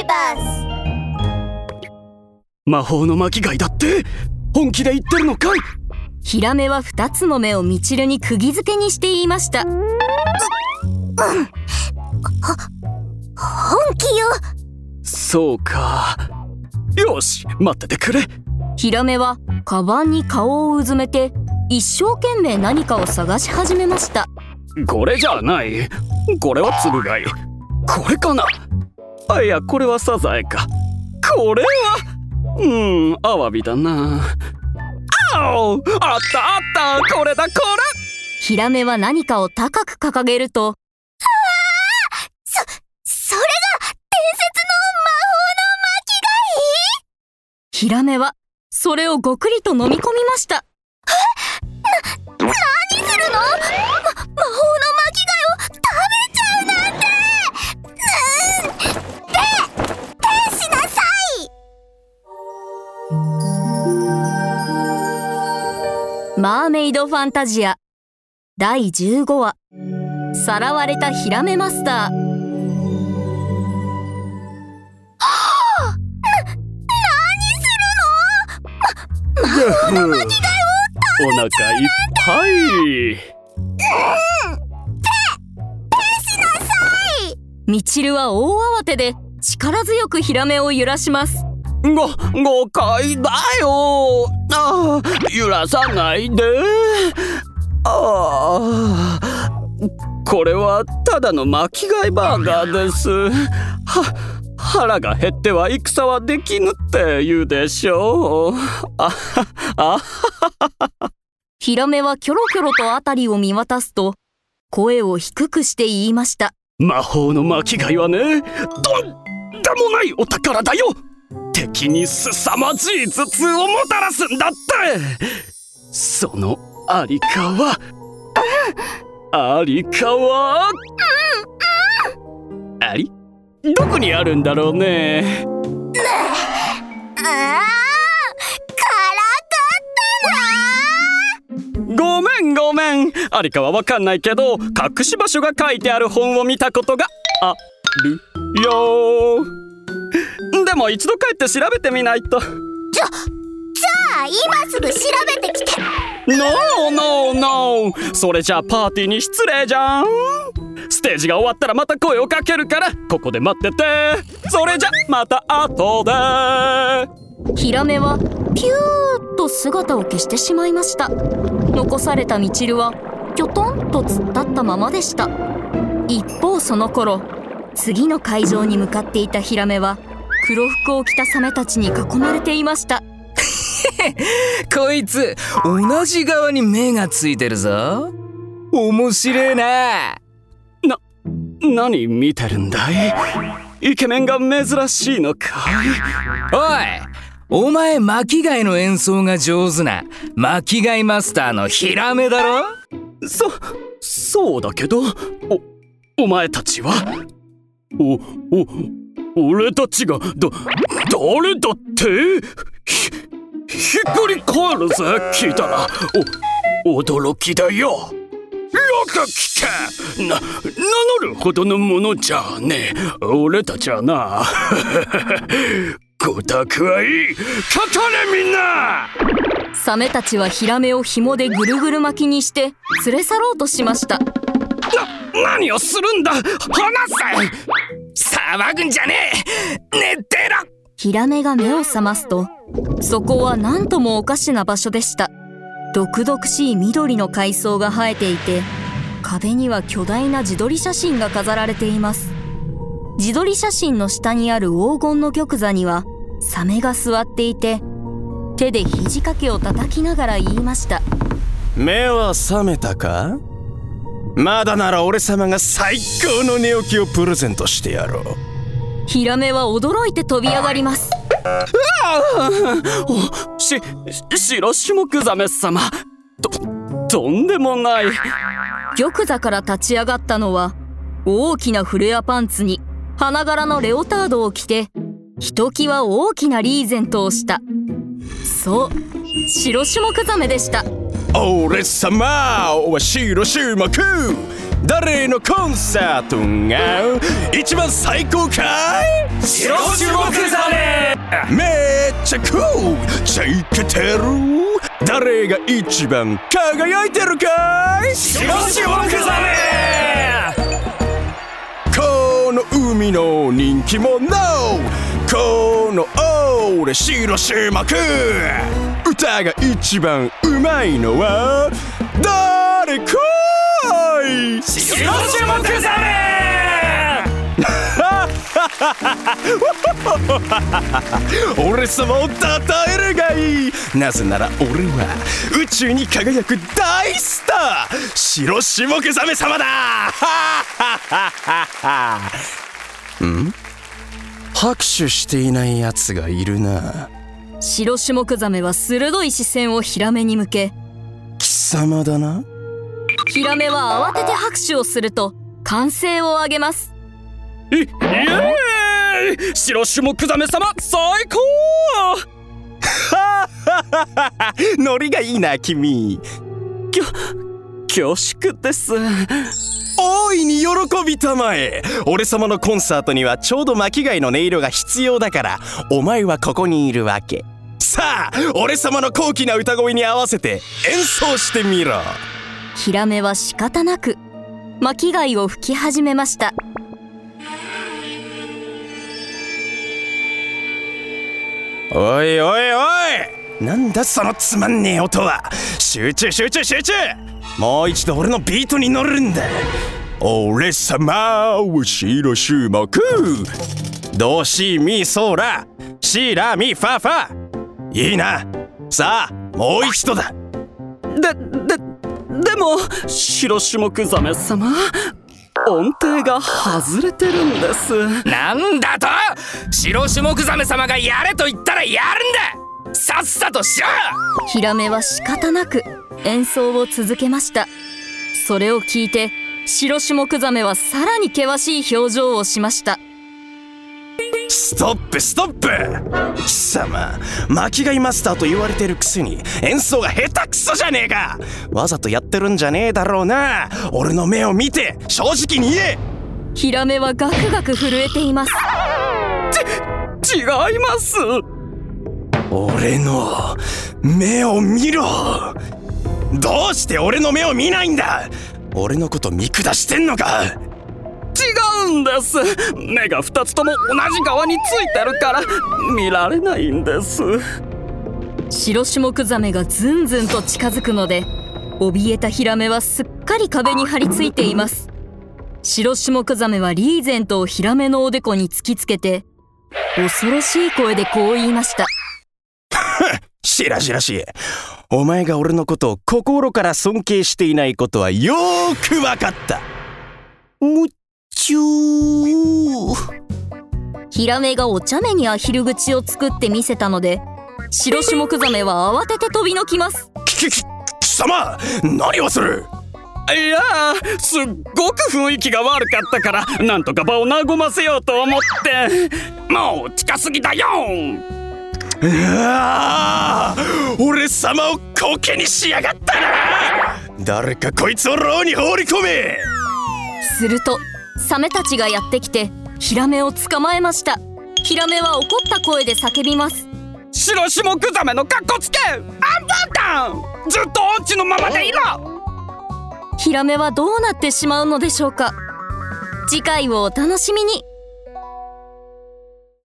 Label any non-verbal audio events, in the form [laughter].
ビバス魔法の巻貝だって？本気で言ってるのかい？ヒラメは二つの目をミチルに釘付けにして言いました。本気よ。そうか。よし待っててくれ。ヒラメはカバンに顔をうずめて一生懸命何かを探し始めました。これじゃない。これはつぶ貝。これかな？あいやこれはサザエか。これは？うんアワビだな。あお！あったあった！これだこれ！ヒラメは何かを高く掲げるとそれが伝説の魔ヒラメはそれをごくりと飲み込みました。法の巻貝何するの？ま魔法の巻貝？マーメイドファンタジア。第15話。さらわれたヒラメマスター。れお腹いっぱいミチルは大慌てで力強くヒラメを揺らします [laughs] ご誤解だよ。ああ揺らさないで。ああこれはただの巻き貝バーガーです。は腹が減っては戦はできぬって言うでしょう。ああヒラメはキョロキョロとあたりを見渡すと声を低くして言いました。魔法の巻き貝はねとんでもないお宝だよ敵に凄まじい頭痛をもたらすんだって。そのありかはありかはありどこにあるんだろうね。ごめんごめん。ありかはわかんないけど隠し場所が書いてある本を見たことがあるよでも一度帰って調べてみないと。じゃじゃあ今すぐ調べてきて。No no no! それじゃあパーティーに失礼じゃん。ステージが終わったらまた声をかけるからここで待ってて。それじゃまた後で。ヒラメはピューッと姿を消してしまいました。残されたミチルはきょとんと突っ立ったままでした。一方その頃次の会場に向かっていたヒラメは黒服を着たサメたちに囲まれていました。[laughs] こいつ同じ側に目がついてるぞ。面白えな。何見てるんだい？イケメンが珍しいのかい？おいお前巻貝の演奏が上手な巻貝マスターのヒラメだろ？そそうだけどおお前たちはおお俺たちがだ誰だって？ひひっくり返るぜ聞いたら。お驚きだよ。よく聞け。な名乗るほどのものじゃねえ。俺たちはな。[laughs] ごたくはい。いかかれみんな。サメたちはヒラメを紐でぐるぐる巻きにして連れ去ろうとしました。な何をするんだ？離せ騒ぐんじゃねえ。寝てろ。ヒラメが目を覚ますとそこは何ともおかしな場所でした。毒々しい緑の海藻が生えていて壁には巨大な自撮り写真が飾られています。自撮り写真の下にある黄金の玉座にはサメが座っていて手で肘掛けを叩きながら言いました。目は覚めたか？まだなら俺様が最高の寝起きをプレゼントしてやろう。ヒラメは驚いて飛び上がります。おし白シュモクザメ様。ととんでもない。玉座から立ち上がったのは大きなフレアパンツに花柄のレオタードを着てひときわ大きなリーゼントをした。そう白シュモクザメでした俺様は白シュモク誰のコンサートが一番最高かい白めっちゃクールじゃいけてる誰が一番輝いてるかい白この海の人気者この俺白種目歌が一番うまいのは誰かい？白種目ザメ！[laughs] 俺様を称えるがいい。なぜなら俺は宇宙に輝く大スター白種目ザメ様だ。ん [laughs] 拍手していないやつがいるな。白種目ザメは鋭い視線をヒラメに向け貴様だな。ヒラメは慌てて拍手をすると歓声を上げます。イイエーイ！白種目ザメ様最高！[laughs] ノリがいいな君恐縮です。大いに喜びたまえ。俺様のコンサートにはちょうど巻貝の音色が必要だから。お前はここにいるわけ。さあ俺様の高貴な歌声に合わせて演奏してみろ。ヒラメは仕方なく巻貝を吹き始めました。おいおいおい。なんだそのつまんねえ音は。集中集中集中もう一度俺のビートに乗るんだ。俺様は白種目。ドシミソラシラミファファ。いいな。さあもう一度だ。でででも白種目ザメ様音程が外れてるんです。なんだと？白種目ザメ様がやれと言ったらやるんだ。さっさとしろ！ヒラメは仕方なく演奏を続けました。それを聞いて白種目ザメはさらに険しい表情をしました。ストップストップ貴様巻貝マスターと言われてるくせに演奏が下手くそじゃねえか!わざとやってるんじゃねえだろうな!俺の目を見て正直に言え!ヒラメはガクガク震えています。違います!俺の目を見ろどうして俺の目を見ないんだ？俺のこと見下してんのか？違うんです。目が2つとも同じ側についてるから見られないんです。白種目ザメがずんずんと近づくので怯えたヒラメはすっかり壁に張り付いています。白種目ザメはリーゼントをヒラメのおでこに突きつけて恐ろしい声でこう言いました。[laughs] しらじらしいお前が俺のことを心から尊敬していないことはよーくわかった。むっちゅー。ヒラメがお茶目にアヒル口を作ってみせたので白種目ザメは慌てて飛びのきます。ききき貴様何をする？いやーすっごく雰囲気が悪かったからなんとか場を和ませようと思って。もう近すぎだようわー俺様をコケにしやがったな。誰かこいつを牢に放り込め。するとサメたちがやってきてヒラメを捕まえました。ヒラメは怒った声で叫びます。白種目ザメのカッコつけ。アンパンタンずっとオチのままでいろ。ヒラメはどうなってしまうのでしょうか。次回をお楽しみに